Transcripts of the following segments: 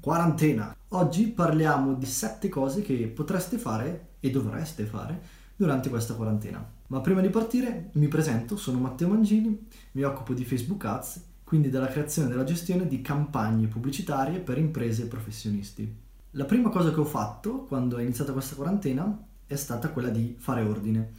Quarantena. Oggi parliamo di 7 cose che potreste fare e dovreste fare durante questa quarantena. Ma prima di partire mi presento, sono Matteo Mangini, mi occupo di Facebook Ads, quindi della creazione e della gestione di campagne pubblicitarie per imprese e professionisti. La prima cosa che ho fatto quando è iniziata questa quarantena è stata quella di fare ordine.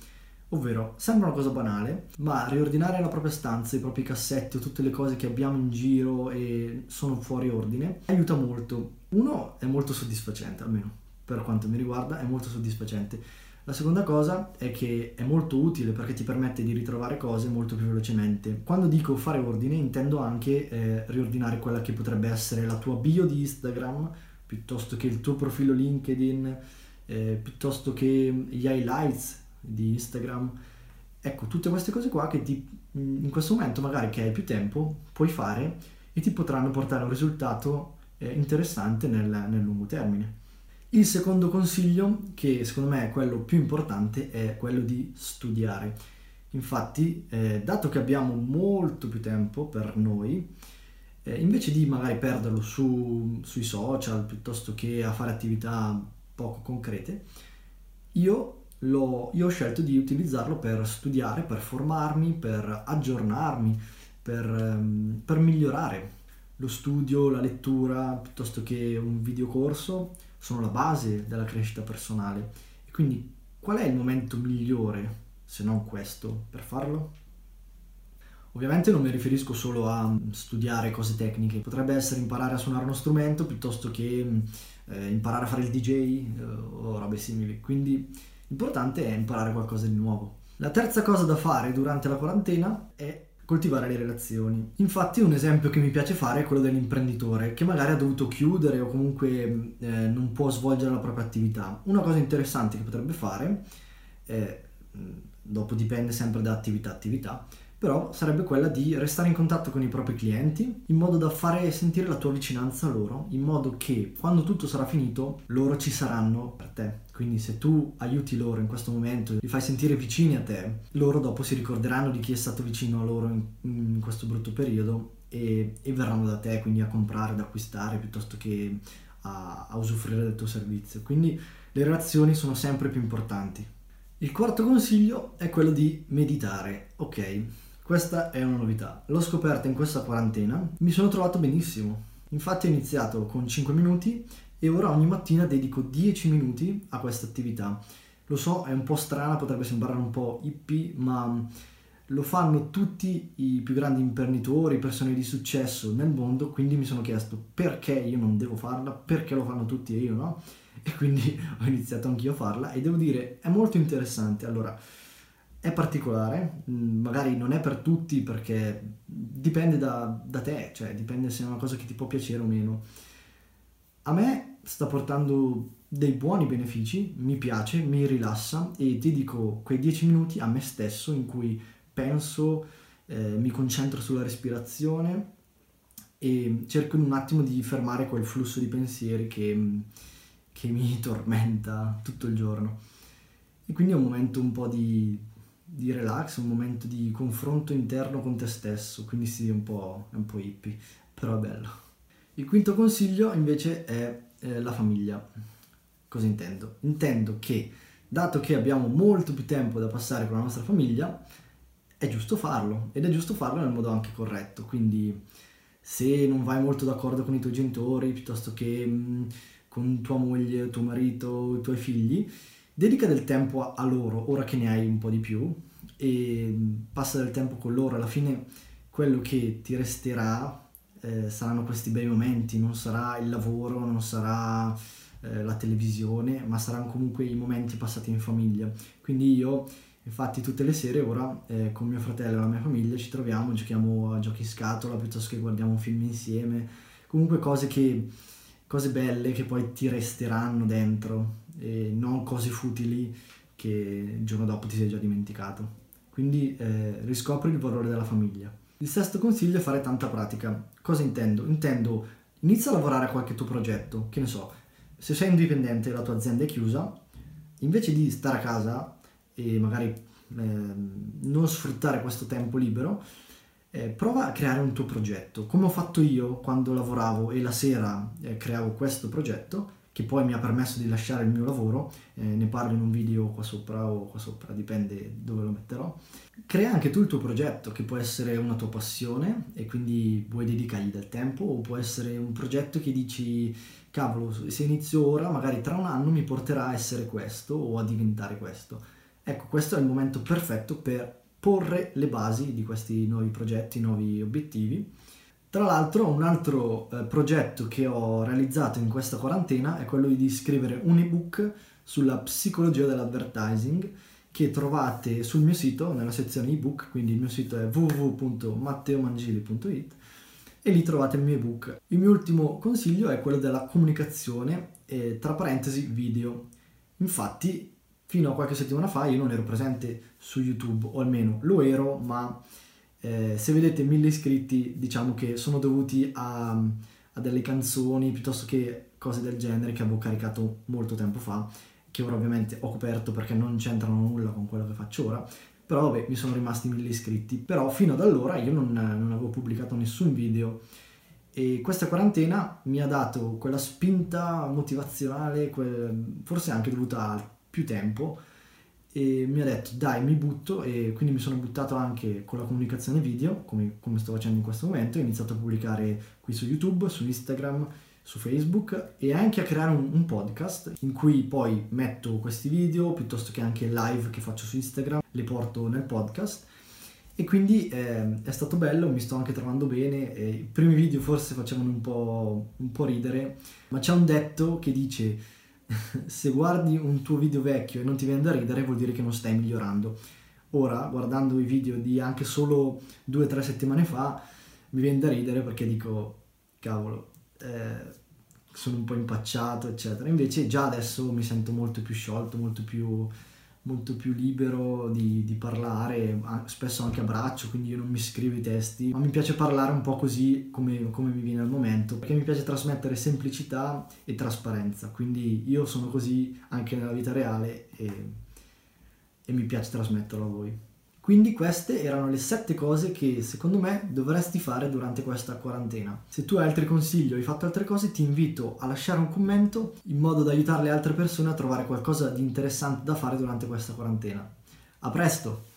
Ovvero, sembra una cosa banale, ma riordinare la propria stanza, i propri cassetti o tutte le cose che abbiamo in giro e sono fuori ordine aiuta molto. Uno, è molto soddisfacente, almeno per quanto mi riguarda, è molto soddisfacente. La seconda cosa è che è molto utile perché ti permette di ritrovare cose molto più velocemente. Quando dico fare ordine intendo anche eh, riordinare quella che potrebbe essere la tua bio di Instagram, piuttosto che il tuo profilo LinkedIn, eh, piuttosto che gli highlights di Instagram. Ecco, tutte queste cose qua che ti, in questo momento magari che hai più tempo puoi fare e ti potranno portare a un risultato eh, interessante nel, nel lungo termine. Il secondo consiglio, che secondo me è quello più importante, è quello di studiare. Infatti, eh, dato che abbiamo molto più tempo per noi, eh, invece di magari perderlo su, sui social piuttosto che a fare attività poco concrete, io l'ho, io ho scelto di utilizzarlo per studiare, per formarmi, per aggiornarmi, per, um, per migliorare. Lo studio, la lettura, piuttosto che un videocorso, sono la base della crescita personale. E quindi qual è il momento migliore, se non questo, per farlo? Ovviamente non mi riferisco solo a studiare cose tecniche, potrebbe essere imparare a suonare uno strumento piuttosto che eh, imparare a fare il DJ eh, o robe simili. Quindi L'importante è imparare qualcosa di nuovo. La terza cosa da fare durante la quarantena è coltivare le relazioni. Infatti un esempio che mi piace fare è quello dell'imprenditore che magari ha dovuto chiudere o comunque eh, non può svolgere la propria attività. Una cosa interessante che potrebbe fare, eh, dopo dipende sempre da attività a attività, però sarebbe quella di restare in contatto con i propri clienti in modo da fare sentire la tua vicinanza a loro, in modo che quando tutto sarà finito loro ci saranno per te. Quindi se tu aiuti loro in questo momento, li fai sentire vicini a te, loro dopo si ricorderanno di chi è stato vicino a loro in, in questo brutto periodo e, e, verranno da te quindi a comprare, ad acquistare piuttosto che a, a usufruire del tuo servizio. Quindi le relazioni sono sempre più importanti. Il quarto consiglio è quello di meditare. Ok, questa è una novità. L'ho scoperta in questa quarantena, mi sono trovato benissimo. Infatti ho iniziato con 5 minuti e ora ogni mattina dedico 10 minuti a questa attività. Lo so, è un po' strana, potrebbe sembrare un po' hippie, ma lo fanno tutti i più grandi imprenditori, persone di successo nel mondo, quindi mi sono chiesto perché io non devo farla, perché lo fanno tutti e io no? E quindi ho iniziato anch'io a farla e devo dire è molto interessante. Allora, è particolare, mm, magari non è per tutti perché dipende da, da, te, cioè dipende se è una cosa che ti può piacere o meno. A me sta portando dei buoni benefici, mi piace, mi rilassa e dedico quei dieci minuti a me stesso in cui penso, eh, mi concentro sulla respirazione e cerco in un attimo di fermare quel flusso di pensieri che, che mi tormenta tutto il giorno. E quindi è un momento un po' di di relax, un momento di confronto interno con te stesso, quindi sì, un po', un po hippie, però è bello. Il quinto consiglio invece è eh, la famiglia. Cosa intendo? Intendo che, dato che abbiamo molto più tempo da passare con la nostra famiglia, è giusto farlo ed è giusto farlo nel modo anche corretto, quindi se non vai molto d'accordo con i tuoi genitori piuttosto che mh, con tua moglie, tuo marito, i tuoi figli, dedica del tempo a loro, ora che ne hai un po' di più, e passa del tempo con loro. Alla fine quello che ti resterà eh, saranno questi bei momenti, non sarà il lavoro, non sarà eh, la televisione, ma saranno comunque i momenti passati in famiglia. Quindi io, infatti, tutte le sere ora eh, con mio fratello e la mia famiglia ci troviamo, giochiamo a giochi scatola piuttosto che guardiamo un film insieme, comunque cose che cose belle che poi ti resteranno dentro e non cose futili che il giorno dopo ti sei già dimenticato. Quindi eh, riscopri il valore della famiglia. Il sesto consiglio è fare tanta pratica. Cosa intendo? Intendo inizia a lavorare a qualche tuo progetto, che ne so, se sei indipendente e la tua azienda è chiusa, invece di stare a casa e magari eh, non sfruttare questo tempo libero, eh, prova a creare un tuo progetto, come ho fatto io quando lavoravo e la sera eh, creavo questo progetto, che poi mi ha permesso di lasciare il mio lavoro, eh, ne parlo in un video qua sopra o qua sopra, dipende dove lo metterò. Crea anche tu il tuo progetto, che può essere una tua passione e quindi vuoi dedicargli del tempo, o può essere un progetto che dici, cavolo, se inizio ora, magari tra un anno mi porterà a essere questo o a diventare questo. Ecco, questo è il momento perfetto per porre le basi di questi nuovi progetti, nuovi obiettivi. Tra l'altro un altro eh, progetto che ho realizzato in questa quarantena è quello di scrivere un ebook sulla psicologia dell'advertising che trovate sul mio sito nella sezione ebook, quindi il mio sito è www.matteomangili.it e lì trovate il mio ebook. Il mio ultimo consiglio è quello della comunicazione, eh, tra parentesi video. Infatti fino a qualche settimana fa io non ero presente su YouTube, o almeno lo ero, ma eh, se vedete mille iscritti diciamo che sono dovuti a, a, delle canzoni piuttosto che cose del genere che avevo caricato molto tempo fa, che ora ovviamente ho coperto perché non c'entrano nulla con quello che faccio ora, però vabbè mi sono rimasti mille iscritti, però fino ad allora io non, non avevo pubblicato nessun video. E questa quarantena mi ha dato quella spinta motivazionale, quel, forse anche dovuta a più tempo e mi ha detto dai mi butto. E quindi mi sono buttato anche con la comunicazione video come, come sto facendo in questo momento. Ho iniziato a pubblicare qui su youtube su instagram su facebook e anche a creare un, un podcast in cui poi metto questi video piuttosto che anche live che faccio su instagram le porto nel podcast. E quindi eh, è stato bello, mi sto anche trovando bene. Eh, I primi video forse facevano un po', un po' ridere, ma c'è un detto che dice se guardi un tuo video vecchio e non ti viene da ridere vuol dire che non stai migliorando. Ora, guardando i video di anche solo due o tre settimane fa, mi viene da ridere perché dico, cavolo, eh, sono un po' impacciato, eccetera. Invece già adesso mi sento molto più sciolto, molto più molto più libero di, di, parlare, spesso anche a braccio, quindi io non mi scrivo i testi, ma mi piace parlare un po' così come, come mi viene al momento, perché mi piace trasmettere semplicità e trasparenza, quindi io sono così anche nella vita reale e, e mi piace trasmetterlo a voi. Quindi queste erano le sette cose che secondo me dovresti fare durante questa quarantena. Se tu hai altri consigli o hai fatto altre cose ti invito a lasciare un commento in modo da aiutare le altre persone a trovare qualcosa di interessante da fare durante questa quarantena. A presto!